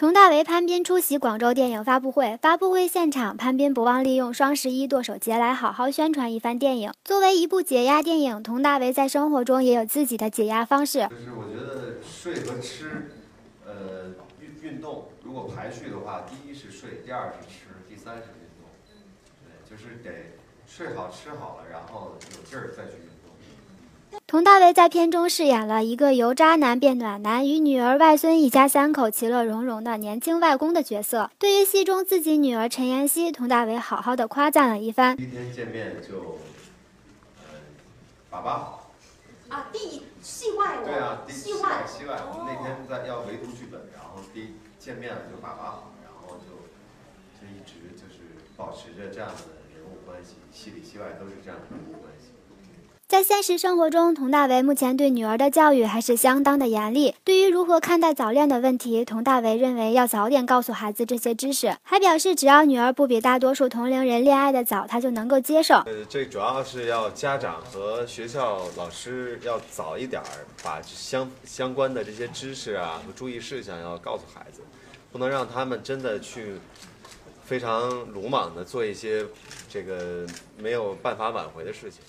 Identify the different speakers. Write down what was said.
Speaker 1: 佟大为、潘斌出席广州电影发布会。发布会现场，潘斌不忘利用双十一剁手节来好好宣传一番电影。作为一部解压电影，佟大为在生活中也有自己的解压方式。
Speaker 2: 就是我觉得睡和吃，呃，运运动，如果排序的话，第一是睡，第二是吃，第三是运动。对，就是得睡好吃好了，然后有劲儿再去运动。
Speaker 1: 佟大为在片中饰演了一个由渣男变暖男，与女儿、外孙一家三口其乐融融的年轻外公的角色。对于戏中自己女儿陈妍希，佟大为好好的夸赞了一番。
Speaker 2: 第一天见面就，呃，爸爸好。
Speaker 3: 啊，第一戏外
Speaker 2: 对啊，第戏外戏外，我们那天在要围读剧本，然后第一见面了就爸爸好，然后就就一直就是保持着这样的人物关系，戏里戏外都是这样的人物关系。
Speaker 1: 在现实生活中，佟大为目前对女儿的教育还是相当的严厉。对于如何看待早恋的问题，佟大为认为要早点告诉孩子这些知识，还表示只要女儿不比大多数同龄人恋爱的早，他就能够接受。
Speaker 4: 呃，这主要是要家长和学校老师要早一点儿把相相关的这些知识啊和注意事项要告诉孩子，不能让他们真的去非常鲁莽的做一些这个没有办法挽回的事情。